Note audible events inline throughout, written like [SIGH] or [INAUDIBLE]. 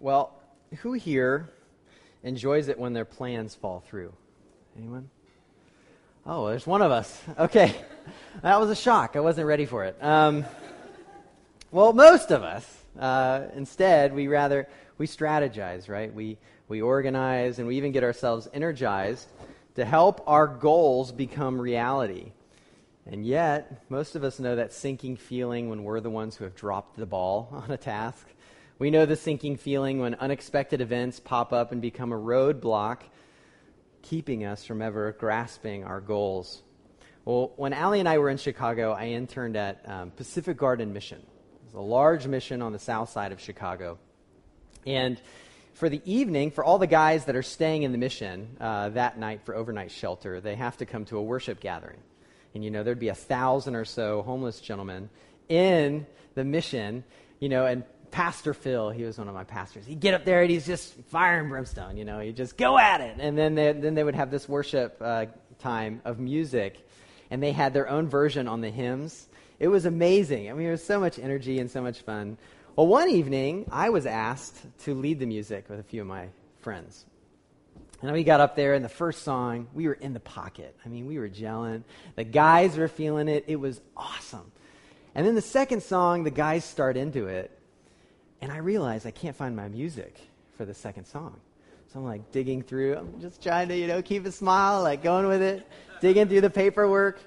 Well, who here enjoys it when their plans fall through? Anyone? Oh, there's one of us. Okay. [LAUGHS] that was a shock. I wasn't ready for it. Um, well, most of us. Uh, instead, we rather we strategize, right? We we organize and we even get ourselves energized to help our goals become reality. And yet, most of us know that sinking feeling when we're the ones who have dropped the ball [LAUGHS] on a task. We know the sinking feeling when unexpected events pop up and become a roadblock, keeping us from ever grasping our goals. Well, when Allie and I were in Chicago, I interned at um, Pacific Garden Mission. It's a large mission on the south side of Chicago. And for the evening, for all the guys that are staying in the mission uh, that night for overnight shelter, they have to come to a worship gathering and you know there'd be a thousand or so homeless gentlemen in the mission, you know, and Pastor Phil, he was one of my pastors. He'd get up there and he's just fire and brimstone, you know, he'd just go at it. And then they, then they would have this worship uh, time of music, and they had their own version on the hymns. It was amazing. I mean, it was so much energy and so much fun. Well, one evening, I was asked to lead the music with a few of my friends. And we got up there, and the first song, we were in the pocket. I mean, we were gelling. The guys were feeling it. It was awesome. And then the second song, the guys start into it, and I realize I can't find my music for the second song. So I'm like digging through. I'm just trying to, you know, keep a smile, like going with it, digging through the paperwork.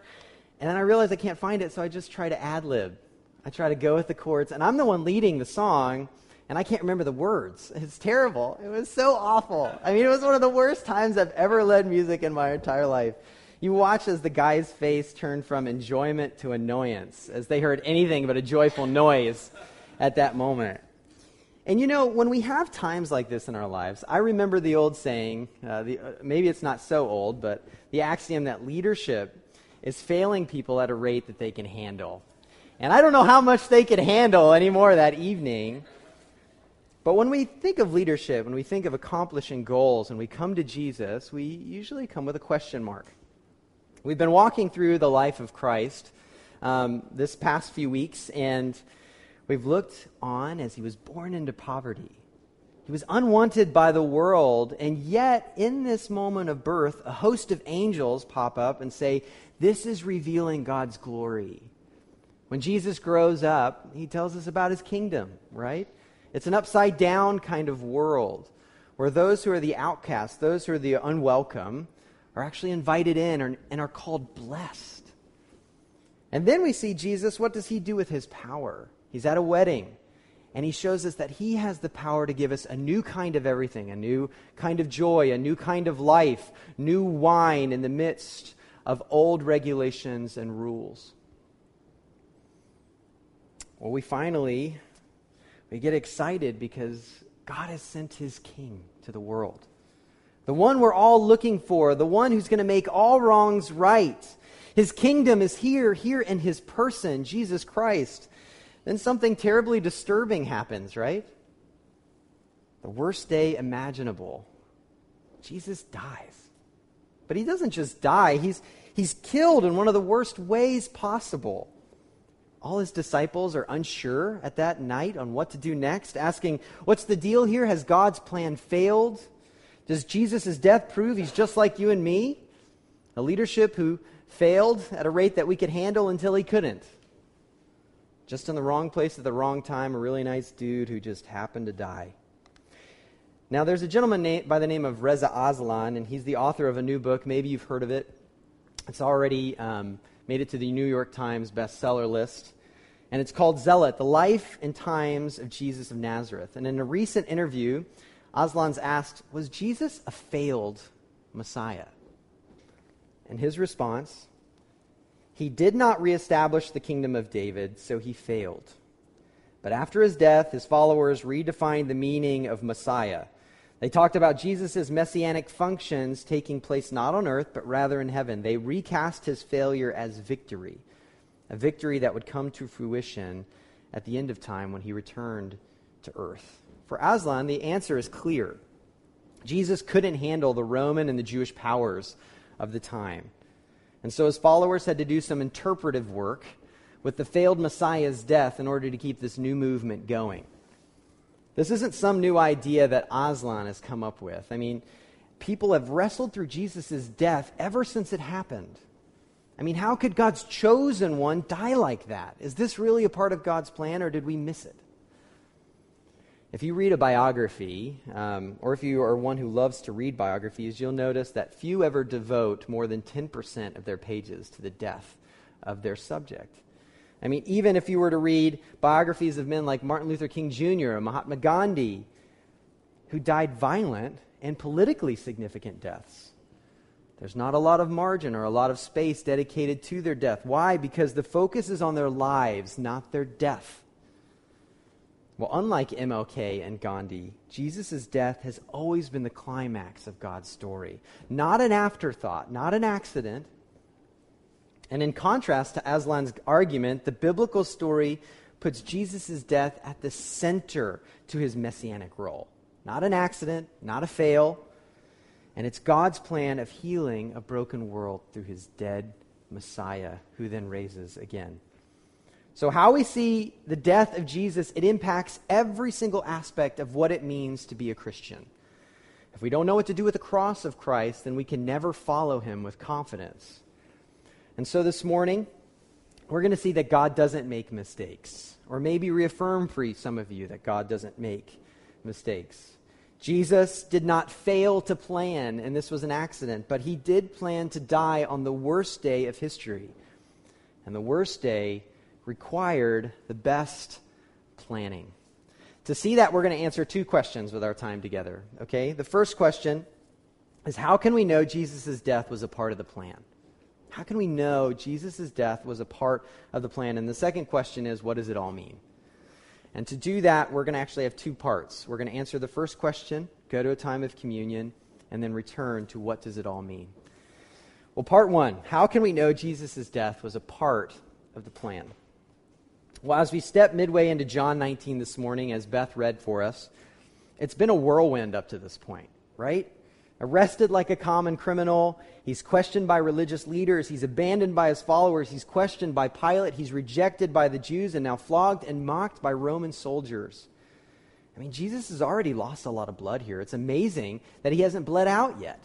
And then I realize I can't find it, so I just try to ad lib. I try to go with the chords, and I'm the one leading the song and I can't remember the words. It's terrible. It was so awful. I mean, it was one of the worst times I've ever led music in my entire life. You watch as the guy's face turned from enjoyment to annoyance as they heard anything but a joyful noise at that moment. And you know, when we have times like this in our lives, I remember the old saying, uh, the, uh, maybe it's not so old, but the axiom that leadership is failing people at a rate that they can handle. And I don't know how much they could handle anymore that evening. But when we think of leadership, when we think of accomplishing goals, and we come to Jesus, we usually come with a question mark. We've been walking through the life of Christ um, this past few weeks, and we've looked on as he was born into poverty. He was unwanted by the world, and yet, in this moment of birth, a host of angels pop up and say, This is revealing God's glory. When Jesus grows up, he tells us about his kingdom, right? It's an upside down kind of world where those who are the outcasts, those who are the unwelcome, are actually invited in and are called blessed. And then we see Jesus, what does he do with his power? He's at a wedding, and he shows us that he has the power to give us a new kind of everything, a new kind of joy, a new kind of life, new wine in the midst of old regulations and rules. Well, we finally we get excited because God has sent his king to the world. The one we're all looking for, the one who's going to make all wrongs right. His kingdom is here, here in his person, Jesus Christ. Then something terribly disturbing happens, right? The worst day imaginable. Jesus dies. But he doesn't just die, he's, he's killed in one of the worst ways possible all his disciples are unsure at that night on what to do next, asking, What's the deal here? Has God's plan failed? Does Jesus' death prove he's just like you and me? A leadership who failed at a rate that we could handle until he couldn't. Just in the wrong place at the wrong time, a really nice dude who just happened to die. Now, there's a gentleman by the name of Reza Aslan, and he's the author of a new book. Maybe you've heard of it. It's already um, made it to the New York Times bestseller list. And it's called Zealot The Life and Times of Jesus of Nazareth. And in a recent interview, Aslan's asked, Was Jesus a failed Messiah? And his response, He did not reestablish the kingdom of David, so he failed. But after his death, his followers redefined the meaning of Messiah they talked about Jesus' messianic functions taking place not on earth, but rather in heaven. They recast his failure as victory, a victory that would come to fruition at the end of time when he returned to earth. For Aslan, the answer is clear. Jesus couldn't handle the Roman and the Jewish powers of the time. And so his followers had to do some interpretive work with the failed Messiah's death in order to keep this new movement going. This isn't some new idea that Aslan has come up with. I mean, people have wrestled through Jesus' death ever since it happened. I mean, how could God's chosen one die like that? Is this really a part of God's plan, or did we miss it? If you read a biography, um, or if you are one who loves to read biographies, you'll notice that few ever devote more than 10% of their pages to the death of their subject. I mean, even if you were to read biographies of men like Martin Luther King Jr. or Mahatma Gandhi, who died violent and politically significant deaths, there's not a lot of margin or a lot of space dedicated to their death. Why? Because the focus is on their lives, not their death. Well, unlike MLK and Gandhi, Jesus' death has always been the climax of God's story. Not an afterthought, not an accident. And in contrast to Aslan's argument, the biblical story puts Jesus' death at the center to his messianic role. Not an accident, not a fail, and it's God's plan of healing a broken world through his dead Messiah, who then raises again. So, how we see the death of Jesus, it impacts every single aspect of what it means to be a Christian. If we don't know what to do with the cross of Christ, then we can never follow him with confidence. And so this morning, we're going to see that God doesn't make mistakes, or maybe reaffirm for some of you that God doesn't make mistakes. Jesus did not fail to plan, and this was an accident, but he did plan to die on the worst day of history. And the worst day required the best planning. To see that, we're going to answer two questions with our time together. Okay? The first question is how can we know Jesus' death was a part of the plan? How can we know Jesus' death was a part of the plan? And the second question is what does it all mean? And to do that, we're going to actually have two parts. We're going to answer the first question, go to a time of communion, and then return to what does it all mean. Well, part one how can we know Jesus' death was a part of the plan? Well, as we step midway into John 19 this morning, as Beth read for us, it's been a whirlwind up to this point, right? arrested like a common criminal. He's questioned by religious leaders. He's abandoned by his followers. He's questioned by Pilate. He's rejected by the Jews and now flogged and mocked by Roman soldiers. I mean, Jesus has already lost a lot of blood here. It's amazing that he hasn't bled out yet.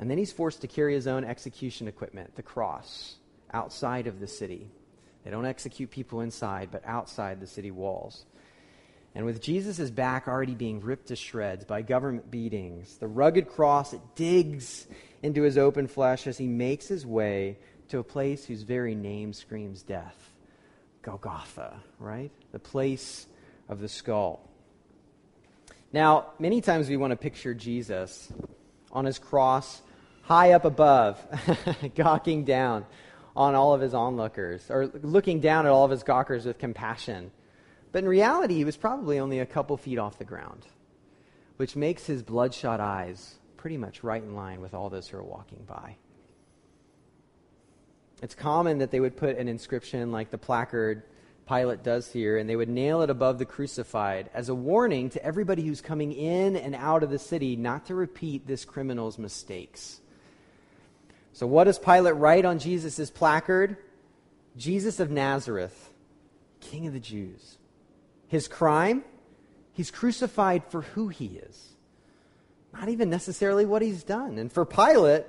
And then he's forced to carry his own execution equipment, the cross, outside of the city. They don't execute people inside, but outside the city walls. And with Jesus' back already being ripped to shreds by government beatings, the rugged cross, it digs into his open flesh as he makes his way to a place whose very name screams death Golgotha, right? The place of the skull. Now, many times we want to picture Jesus on his cross, high up above, [LAUGHS] gawking down on all of his onlookers, or looking down at all of his gawkers with compassion but in reality, he was probably only a couple feet off the ground, which makes his bloodshot eyes pretty much right in line with all those who are walking by. It's common that they would put an inscription like the placard Pilate does here, and they would nail it above the crucified as a warning to everybody who's coming in and out of the city not to repeat this criminal's mistakes. So, what does Pilate write on Jesus' placard? Jesus of Nazareth, King of the Jews. His crime, he's crucified for who he is, not even necessarily what he's done. And for Pilate,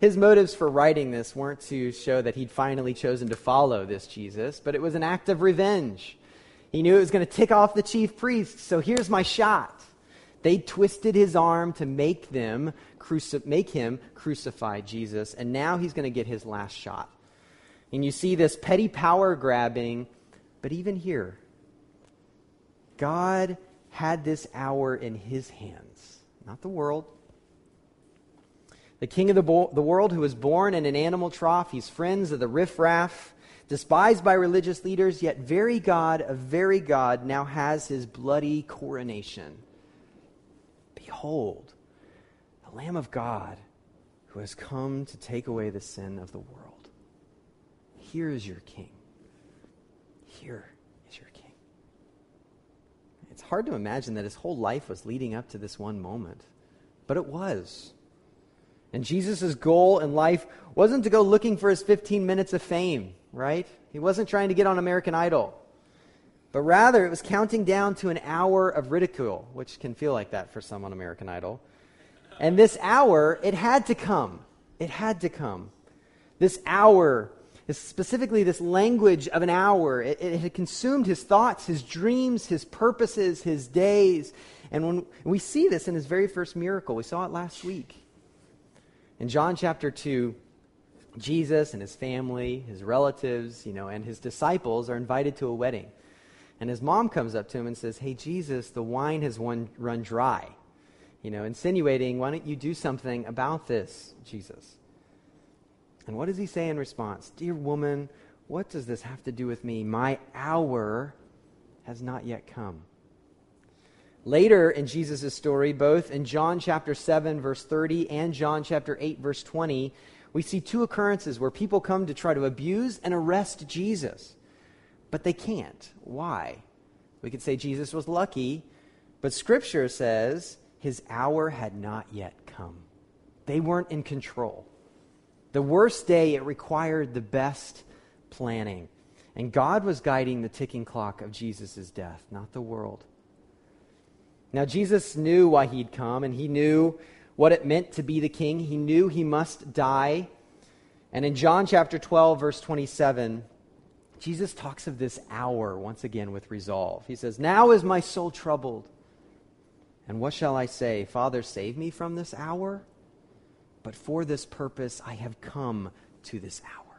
his motives for writing this weren't to show that he'd finally chosen to follow this Jesus, but it was an act of revenge. He knew it was going to tick off the chief priests, so here's my shot. They twisted his arm to make them cruci- make him crucify Jesus, and now he's going to get his last shot. And you see this petty power grabbing, but even here, God had this hour in his hands, not the world. The king of the, bo- the world who was born in an animal trough, he's friends of the riffraff, despised by religious leaders, yet very God of very God now has his bloody coronation. Behold, the Lamb of God who has come to take away the sin of the world. Here is your king. Here is your King. it's hard to imagine that his whole life was leading up to this one moment. But it was. And Jesus' goal in life wasn't to go looking for his 15 minutes of fame, right? He wasn't trying to get on American Idol. But rather it was counting down to an hour of ridicule, which can feel like that for some on American Idol. And this hour, it had to come. It had to come. This hour, specifically this language of an hour, it, it had consumed his thoughts, his dreams, his purposes, his days. And when we see this in his very first miracle, we saw it last week. In John chapter 2, Jesus and his family, his relatives, you know, and his disciples are invited to a wedding. And his mom comes up to him and says, Hey, Jesus, the wine has run, run dry. You know, insinuating, Why don't you do something about this, Jesus? And what does he say in response? Dear woman, what does this have to do with me? My hour has not yet come. Later in Jesus' story, both in John chapter 7, verse 30, and John chapter 8, verse 20, we see two occurrences where people come to try to abuse and arrest Jesus. But they can't. Why? We could say Jesus was lucky, but Scripture says his hour had not yet come. They weren't in control. The worst day, it required the best planning. And God was guiding the ticking clock of Jesus' death, not the world. Now, Jesus knew why he'd come, and he knew what it meant to be the king. He knew he must die. And in John chapter 12, verse 27, Jesus talks of this hour once again with resolve. He says, Now is my soul troubled. And what shall I say? Father, save me from this hour? But for this purpose I have come to this hour.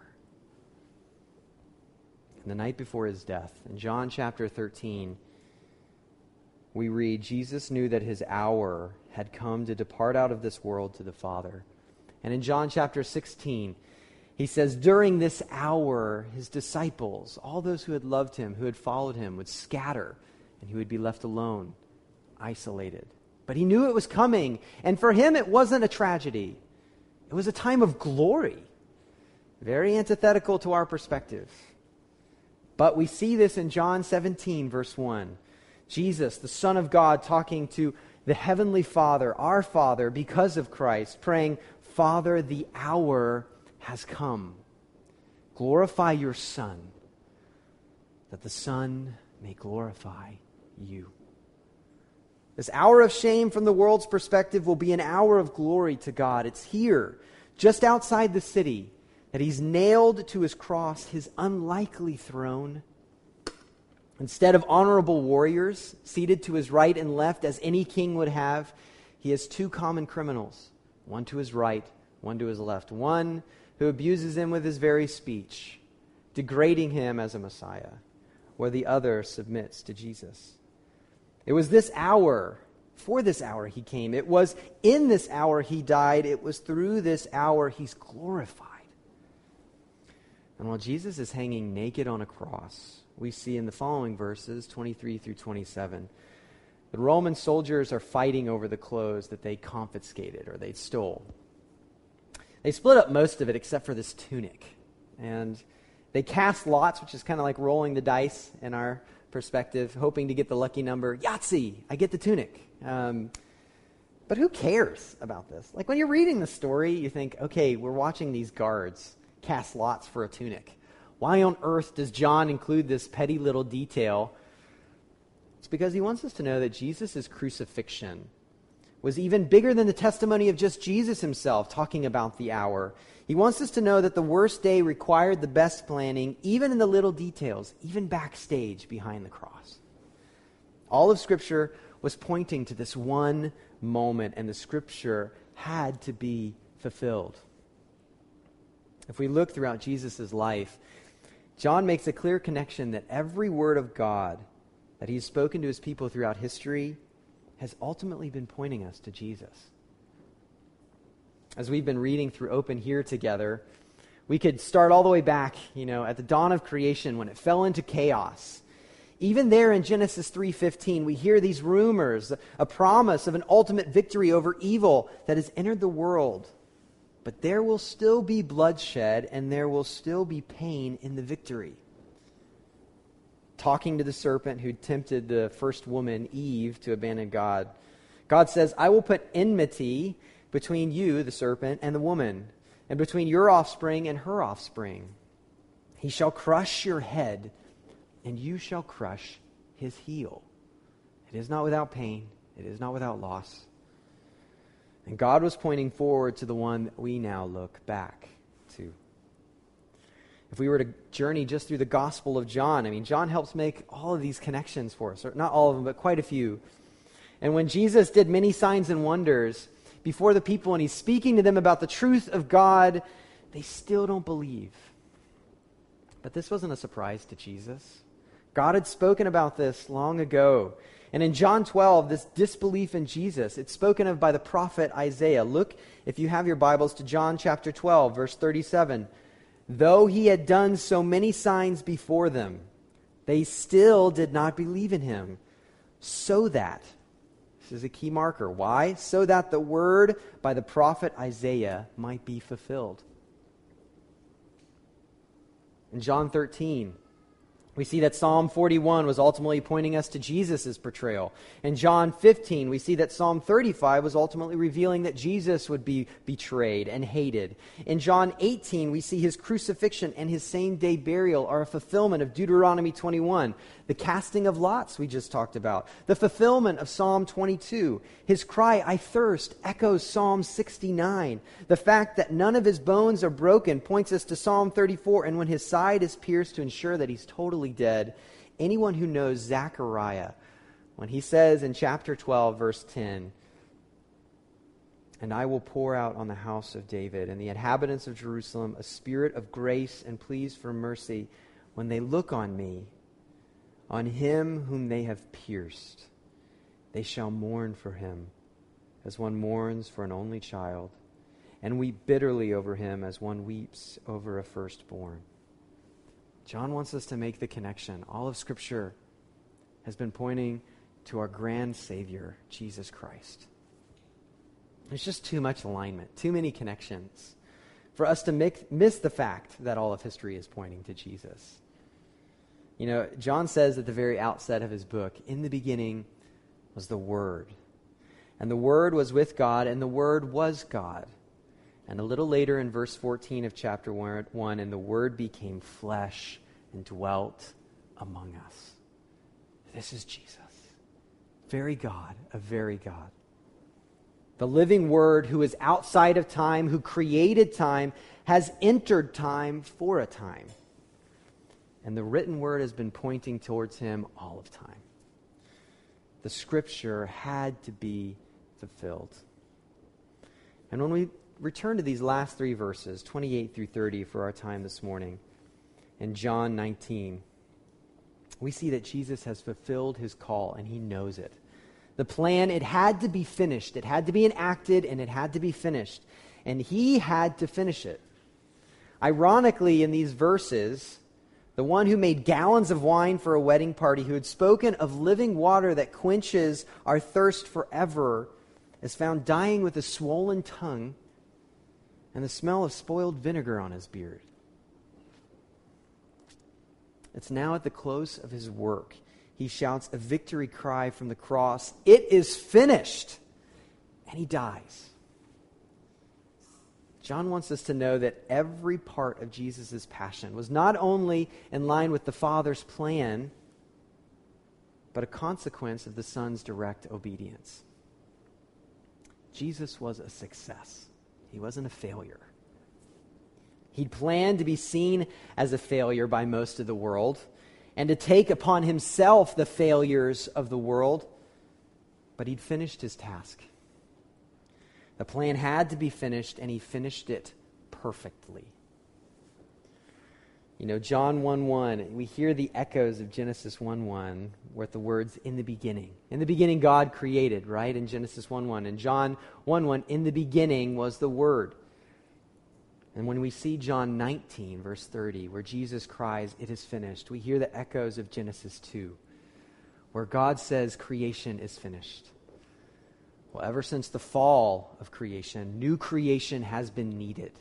And the night before his death, in John chapter 13, we read, Jesus knew that his hour had come to depart out of this world to the Father. And in John chapter 16, he says, During this hour, his disciples, all those who had loved him, who had followed him, would scatter, and he would be left alone, isolated. But he knew it was coming, and for him, it wasn't a tragedy, it was a time of glory. Very antithetical to our perspective. But we see this in John 17, verse 1. Jesus, the Son of God, talking to the Heavenly Father, our Father, because of Christ, praying, Father, the hour has come. Glorify your Son, that the Son may glorify you. This hour of shame from the world's perspective will be an hour of glory to God. It's here, just outside the city, that He's nailed to His cross, His unlikely throne Instead of honorable warriors seated to his right and left, as any king would have, he has two common criminals one to his right, one to his left. One who abuses him with his very speech, degrading him as a Messiah, where the other submits to Jesus. It was this hour, for this hour he came. It was in this hour he died. It was through this hour he's glorified. And while Jesus is hanging naked on a cross, we see in the following verses, 23 through 27. The Roman soldiers are fighting over the clothes that they confiscated or they stole. They split up most of it except for this tunic. And they cast lots, which is kind of like rolling the dice in our perspective, hoping to get the lucky number. Yahtzee, I get the tunic. Um, but who cares about this? Like when you're reading the story, you think, okay, we're watching these guards cast lots for a tunic. Why on earth does John include this petty little detail? It's because he wants us to know that Jesus' crucifixion was even bigger than the testimony of just Jesus himself talking about the hour. He wants us to know that the worst day required the best planning, even in the little details, even backstage behind the cross. All of Scripture was pointing to this one moment, and the Scripture had to be fulfilled. If we look throughout Jesus' life, John makes a clear connection that every word of God that he's spoken to his people throughout history has ultimately been pointing us to Jesus. As we've been reading through Open Here together, we could start all the way back, you know, at the dawn of creation when it fell into chaos. Even there in Genesis 3:15, we hear these rumors, a promise of an ultimate victory over evil that has entered the world. But there will still be bloodshed and there will still be pain in the victory. Talking to the serpent who tempted the first woman, Eve, to abandon God, God says, I will put enmity between you, the serpent, and the woman, and between your offspring and her offspring. He shall crush your head, and you shall crush his heel. It is not without pain, it is not without loss. And God was pointing forward to the one we now look back to. If we were to journey just through the Gospel of John, I mean, John helps make all of these connections for us, or not all of them, but quite a few. And when Jesus did many signs and wonders before the people and he's speaking to them about the truth of God, they still don't believe. But this wasn't a surprise to Jesus. God had spoken about this long ago. And in John 12, this disbelief in Jesus, it's spoken of by the prophet Isaiah. Look, if you have your Bibles, to John chapter 12, verse 37. Though he had done so many signs before them, they still did not believe in him. So that, this is a key marker. Why? So that the word by the prophet Isaiah might be fulfilled. In John 13, we see that Psalm 41 was ultimately pointing us to Jesus' portrayal. In John 15, we see that Psalm 35 was ultimately revealing that Jesus would be betrayed and hated. In John 18, we see his crucifixion and his same day burial are a fulfillment of Deuteronomy 21. The casting of lots we just talked about. The fulfillment of Psalm 22. His cry, I thirst, echoes Psalm 69. The fact that none of his bones are broken points us to Psalm 34. And when his side is pierced to ensure that he's totally dead, anyone who knows Zechariah, when he says in chapter 12, verse 10, and I will pour out on the house of David and the inhabitants of Jerusalem a spirit of grace and pleas for mercy when they look on me on him whom they have pierced. They shall mourn for him as one mourns for an only child, and weep bitterly over him as one weeps over a firstborn. John wants us to make the connection. All of Scripture has been pointing to our grand Savior, Jesus Christ. There's just too much alignment, too many connections for us to make, miss the fact that all of history is pointing to Jesus. You know, John says at the very outset of his book, in the beginning was the Word. And the Word was with God, and the Word was God. And a little later in verse 14 of chapter 1, and the Word became flesh and dwelt among us. This is Jesus. Very God, a very God. The living Word, who is outside of time, who created time, has entered time for a time. And the written word has been pointing towards him all of time. The scripture had to be fulfilled. And when we return to these last three verses, 28 through 30, for our time this morning, in John 19, we see that Jesus has fulfilled his call and he knows it. The plan, it had to be finished. It had to be enacted and it had to be finished. And he had to finish it. Ironically, in these verses, the one who made gallons of wine for a wedding party, who had spoken of living water that quenches our thirst forever, is found dying with a swollen tongue and the smell of spoiled vinegar on his beard. It's now at the close of his work. He shouts a victory cry from the cross It is finished! And he dies. John wants us to know that every part of Jesus' passion was not only in line with the Father's plan, but a consequence of the Son's direct obedience. Jesus was a success, he wasn't a failure. He'd planned to be seen as a failure by most of the world and to take upon himself the failures of the world, but he'd finished his task. The plan had to be finished, and he finished it perfectly. You know, John 1 1, we hear the echoes of Genesis 1 1 with the words, in the beginning. In the beginning, God created, right? In Genesis 1 1. And John 1 1, in the beginning was the Word. And when we see John 19, verse 30, where Jesus cries, It is finished, we hear the echoes of Genesis 2, where God says, Creation is finished. Well, ever since the fall of creation, new creation has been needed.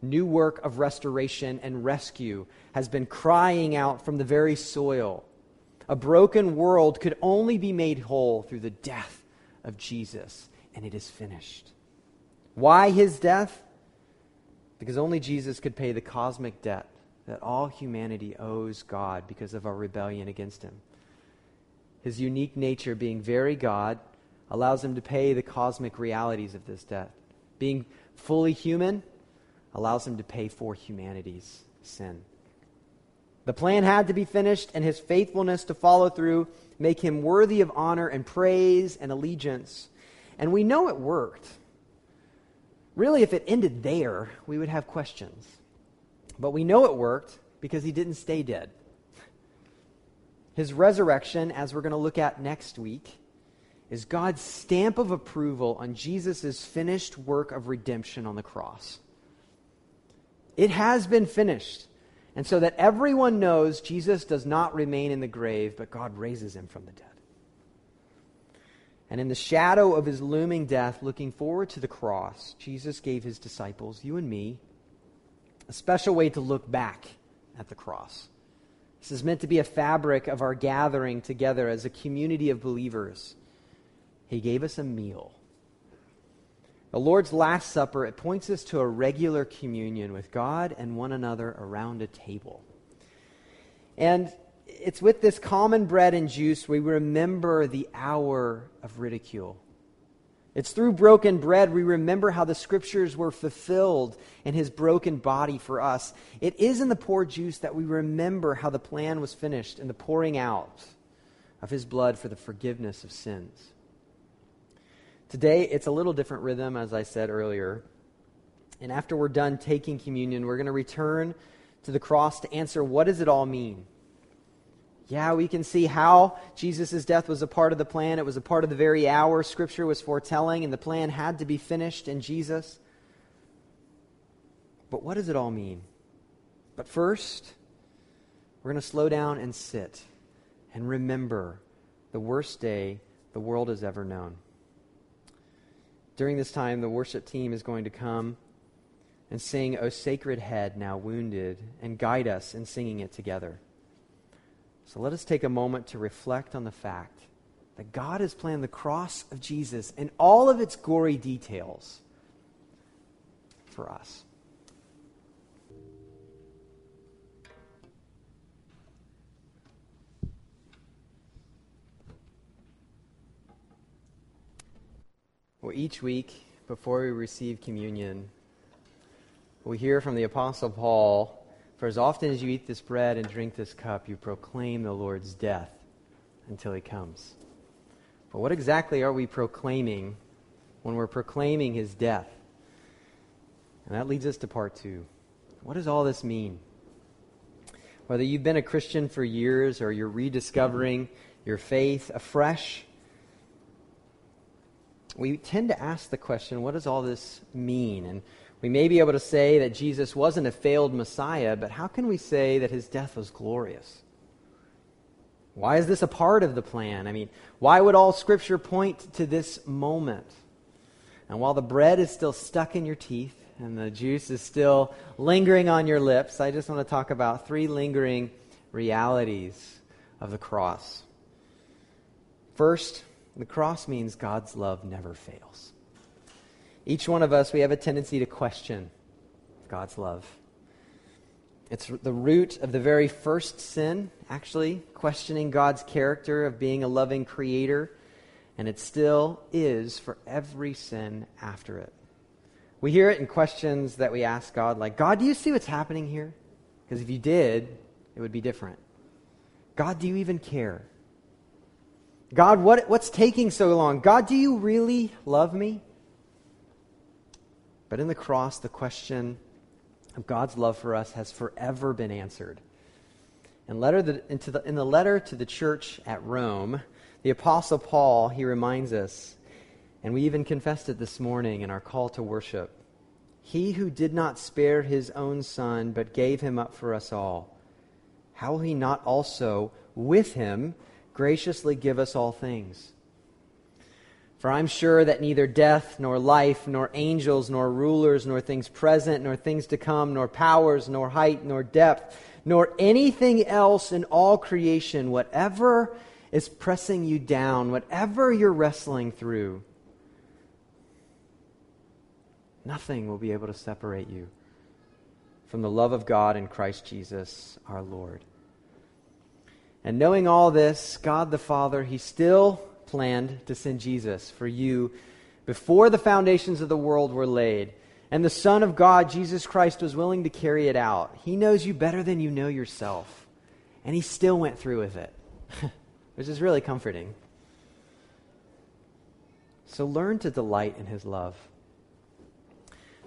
New work of restoration and rescue has been crying out from the very soil. A broken world could only be made whole through the death of Jesus, and it is finished. Why his death? Because only Jesus could pay the cosmic debt that all humanity owes God because of our rebellion against him. his unique nature being very God, allows him to pay the cosmic realities of this debt. Being fully human allows him to pay for humanity's sin. The plan had to be finished, and his faithfulness to follow through make him worthy of honor and praise and allegiance. And we know it worked. Really, if it ended there, we would have questions. But we know it worked because he didn't stay dead. His resurrection, as we're going to look at next week, is God's stamp of approval on Jesus' finished work of redemption on the cross. It has been finished. And so that everyone knows Jesus does not remain in the grave, but God raises him from the dead. And in the shadow of his looming death, looking forward to the cross, Jesus gave his disciples, you and me, a special way to look back at the cross. This is meant to be a fabric of our gathering together as a community of believers. He gave us a meal. The Lord's Last Supper, it points us to a regular communion with God and one another around a table. And it's with this common bread and juice we remember the hour of ridicule. It's through broken bread we remember how the scriptures were fulfilled in his broken body for us. It is in the poor juice that we remember how the plan was finished in the pouring out of his blood for the forgiveness of sins. Today, it's a little different rhythm, as I said earlier. And after we're done taking communion, we're going to return to the cross to answer what does it all mean? Yeah, we can see how Jesus' death was a part of the plan. It was a part of the very hour Scripture was foretelling, and the plan had to be finished in Jesus. But what does it all mean? But first, we're going to slow down and sit and remember the worst day the world has ever known. During this time, the worship team is going to come and sing, O Sacred Head, Now Wounded, and guide us in singing it together. So let us take a moment to reflect on the fact that God has planned the cross of Jesus and all of its gory details for us. Each week before we receive communion, we hear from the Apostle Paul for as often as you eat this bread and drink this cup, you proclaim the Lord's death until he comes. But what exactly are we proclaiming when we're proclaiming his death? And that leads us to part two. What does all this mean? Whether you've been a Christian for years or you're rediscovering your faith afresh, we tend to ask the question, what does all this mean? And we may be able to say that Jesus wasn't a failed Messiah, but how can we say that his death was glorious? Why is this a part of the plan? I mean, why would all Scripture point to this moment? And while the bread is still stuck in your teeth and the juice is still lingering on your lips, I just want to talk about three lingering realities of the cross. First, the cross means God's love never fails. Each one of us, we have a tendency to question God's love. It's the root of the very first sin, actually, questioning God's character of being a loving creator, and it still is for every sin after it. We hear it in questions that we ask God, like, God, do you see what's happening here? Because if you did, it would be different. God, do you even care? God, what, what's taking so long? God, do you really love me? But in the cross, the question of God's love for us has forever been answered. In, letter the, in the letter to the church at Rome, the Apostle Paul, he reminds us, and we even confessed it this morning in our call to worship He who did not spare his own son, but gave him up for us all, how will he not also, with him, graciously give us all things? For I'm sure that neither death, nor life, nor angels, nor rulers, nor things present, nor things to come, nor powers, nor height, nor depth, nor anything else in all creation, whatever is pressing you down, whatever you're wrestling through, nothing will be able to separate you from the love of God in Christ Jesus our Lord. And knowing all this, God the Father, He still planned to send Jesus for you before the foundations of the world were laid. And the Son of God, Jesus Christ, was willing to carry it out. He knows you better than you know yourself. And He still went through with it, [LAUGHS] which is really comforting. So learn to delight in His love.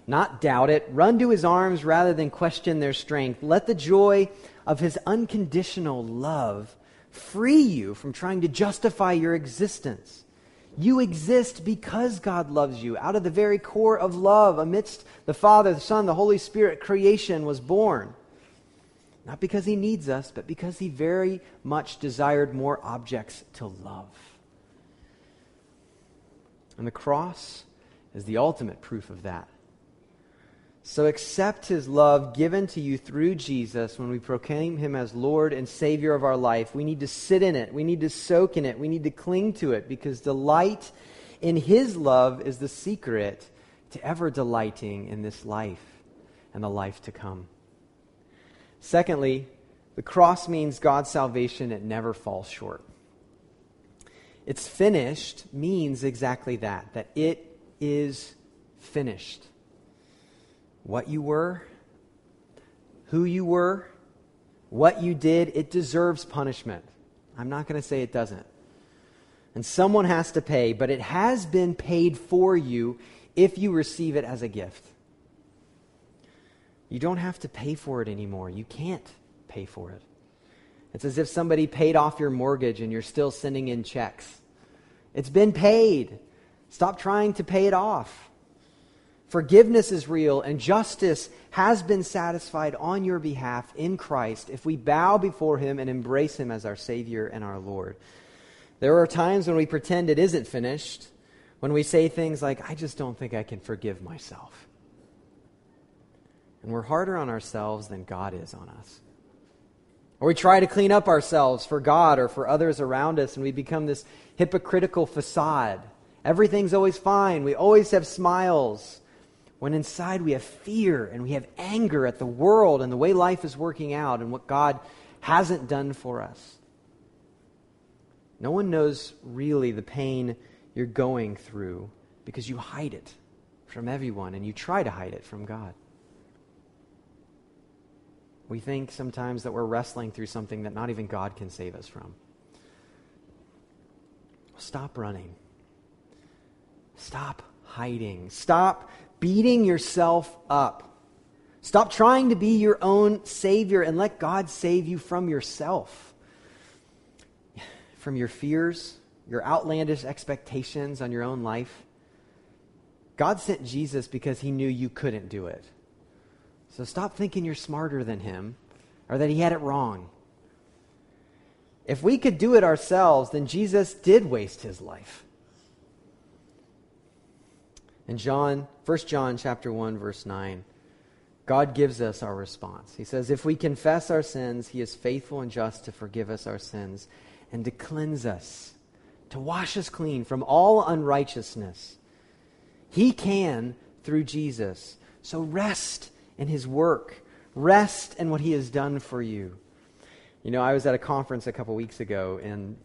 Not doubt it. Run to His arms rather than question their strength. Let the joy of His unconditional love free you from trying to justify your existence. You exist because God loves you. Out of the very core of love, amidst the Father, the Son, the Holy Spirit, creation was born. Not because He needs us, but because He very much desired more objects to love. And the cross is the ultimate proof of that. So accept his love given to you through Jesus when we proclaim him as Lord and Savior of our life. We need to sit in it. We need to soak in it. We need to cling to it because delight in his love is the secret to ever delighting in this life and the life to come. Secondly, the cross means God's salvation, it never falls short. It's finished means exactly that, that it is finished what you were, who you were, what you did, it deserves punishment. I'm not going to say it doesn't. And someone has to pay, but it has been paid for you if you receive it as a gift. You don't have to pay for it anymore. You can't pay for it. It's as if somebody paid off your mortgage and you're still sending in checks. It's been paid. Stop trying to pay it off. Forgiveness is real, and justice has been satisfied on your behalf in Christ if we bow before Him and embrace Him as our Savior and our Lord. There are times when we pretend it isn't finished, when we say things like, I just don't think I can forgive myself. And we're harder on ourselves than God is on us. Or we try to clean up ourselves for God or for others around us, and we become this hypocritical facade. Everything's always fine. We always have smiles when inside we have fear and we have anger at the world and the way life is working out and what God hasn't done for us. No one knows really the pain you're going through because you hide it from everyone and you try to hide it from God. We think sometimes that we're wrestling through something that not even God can save us from. Stop running. Stop hiding. Stop beating yourself up. Stop trying to be your own Savior and let God save you from yourself, from your fears, your outlandish expectations on your own life. God sent Jesus because he knew you couldn't do it. So stop thinking you're smarter than him or that he had it wrong. If we could do it ourselves, then Jesus did waste his life. In John, 1 John chapter 1 verse 9, God gives us our response. He says, "If we confess our sins, he is faithful and just to forgive us our sins and to cleanse us, to wash us clean from all unrighteousness." He can through Jesus. So rest in his work. Rest in what he has done for you. You know, I was at a conference a couple weeks ago and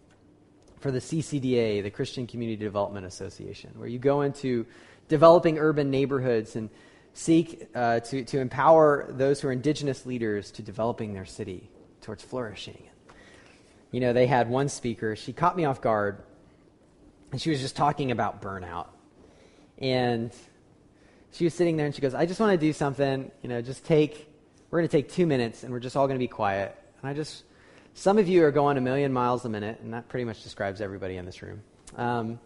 for the CCDA, the Christian Community Development Association, where you go into developing urban neighborhoods and seek uh, to, to empower those who are indigenous leaders to developing their city towards flourishing. You know, they had one speaker, she caught me off guard, and she was just talking about burnout. And she was sitting there and she goes, I just want to do something, you know, just take, we're going to take two minutes and we're just all going to be quiet. And I just, some of you are going a million miles a minute, and that pretty much describes everybody in this room. Um,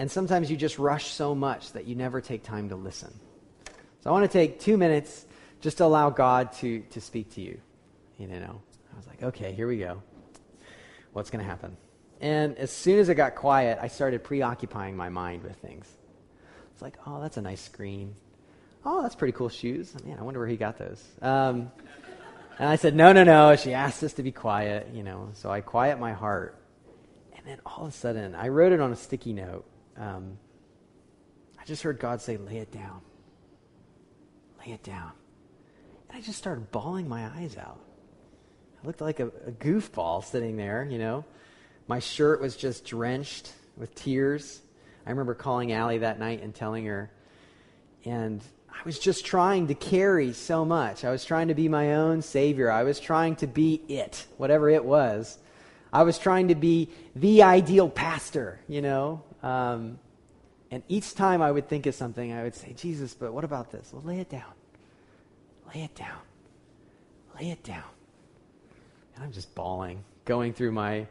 and sometimes you just rush so much that you never take time to listen. So I want to take two minutes just to allow God to, to speak to you. You know, I was like, okay, here we go. What's going to happen? And as soon as it got quiet, I started preoccupying my mind with things. It's like, oh, that's a nice screen. Oh, that's pretty cool shoes. Man, I wonder where he got those. Um, and I said, no, no, no. She asked us to be quiet, you know. So I quiet my heart. And then all of a sudden, I wrote it on a sticky note um, I just heard God say, lay it down. Lay it down. And I just started bawling my eyes out. I looked like a, a goofball sitting there, you know. My shirt was just drenched with tears. I remember calling Allie that night and telling her, and I was just trying to carry so much. I was trying to be my own savior. I was trying to be it, whatever it was. I was trying to be the ideal pastor, you know. Um, and each time I would think of something, I would say, Jesus, but what about this? Well, lay it down. Lay it down. Lay it down. And I'm just bawling, going through my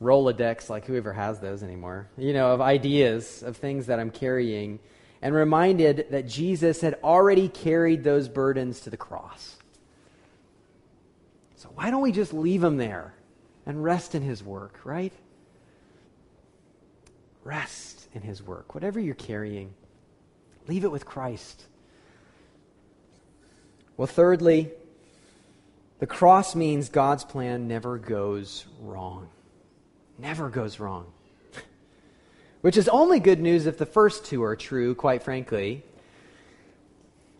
Rolodex, like whoever has those anymore, you know, of ideas, of things that I'm carrying, and reminded that Jesus had already carried those burdens to the cross. So why don't we just leave them there and rest in his work, right? Rest in his work. Whatever you're carrying, leave it with Christ. Well, thirdly, the cross means God's plan never goes wrong. Never goes wrong. Which is only good news if the first two are true, quite frankly.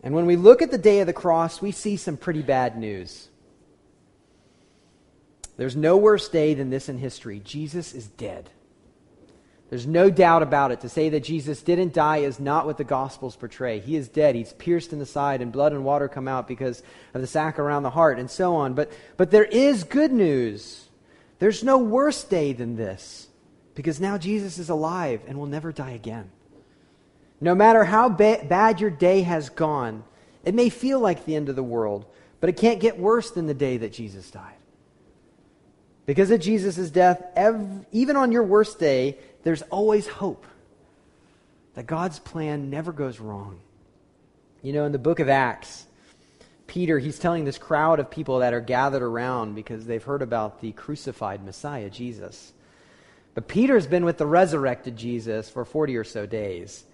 And when we look at the day of the cross, we see some pretty bad news. There's no worse day than this in history. Jesus is dead. There's no doubt about it. To say that Jesus didn't die is not what the Gospels portray. He is dead. He's pierced in the side, and blood and water come out because of the sac around the heart, and so on. But, but there is good news. There's no worse day than this because now Jesus is alive and will never die again. No matter how ba- bad your day has gone, it may feel like the end of the world, but it can't get worse than the day that Jesus died. Because of Jesus' death, ev- even on your worst day, there's always hope that God's plan never goes wrong. You know, in the book of Acts, Peter, he's telling this crowd of people that are gathered around because they've heard about the crucified Messiah, Jesus. But Peter's been with the resurrected Jesus for 40 or so days.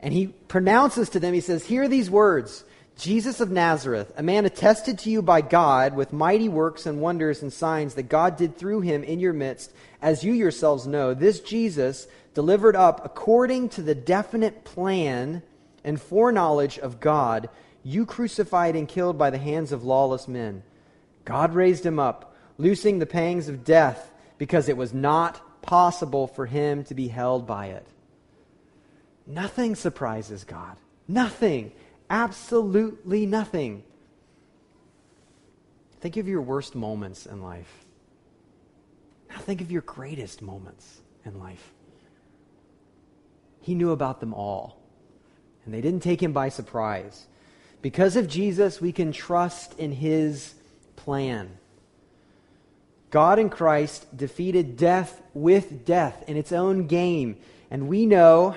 And he pronounces to them, he says, Hear these words Jesus of Nazareth, a man attested to you by God with mighty works and wonders and signs that God did through him in your midst, as you yourselves know. This Jesus, delivered up according to the definite plan and foreknowledge of God, you crucified and killed by the hands of lawless men. God raised him up, loosing the pangs of death, because it was not possible for him to be held by it. Nothing surprises God. Nothing. Absolutely nothing. Think of your worst moments in life. Now think of your greatest moments in life. He knew about them all, and they didn't take him by surprise. Because of Jesus, we can trust in his plan. God in Christ defeated death with death in its own game. And we know,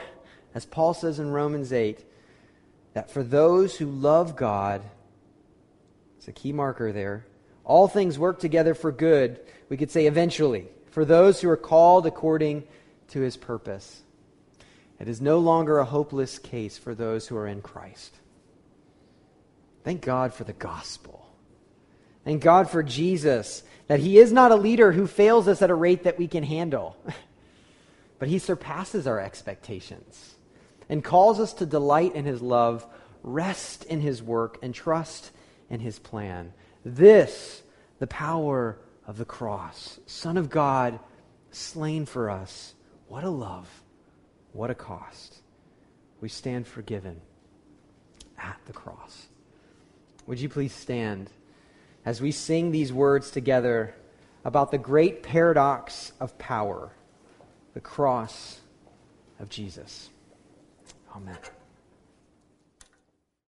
as Paul says in Romans 8, that for those who love God, it's a key marker there, all things work together for good, we could say eventually, for those who are called according to his purpose. It is no longer a hopeless case for those who are in Christ. Thank God for the gospel. Thank God for Jesus, that he is not a leader who fails us at a rate that we can handle, [LAUGHS] but he surpasses our expectations and calls us to delight in his love, rest in his work, and trust in his plan. This, the power of the cross. Son of God, slain for us. What a love. What a cost. We stand forgiven at the cross. Would you please stand as we sing these words together about the great paradox of power, the cross of Jesus? Amen.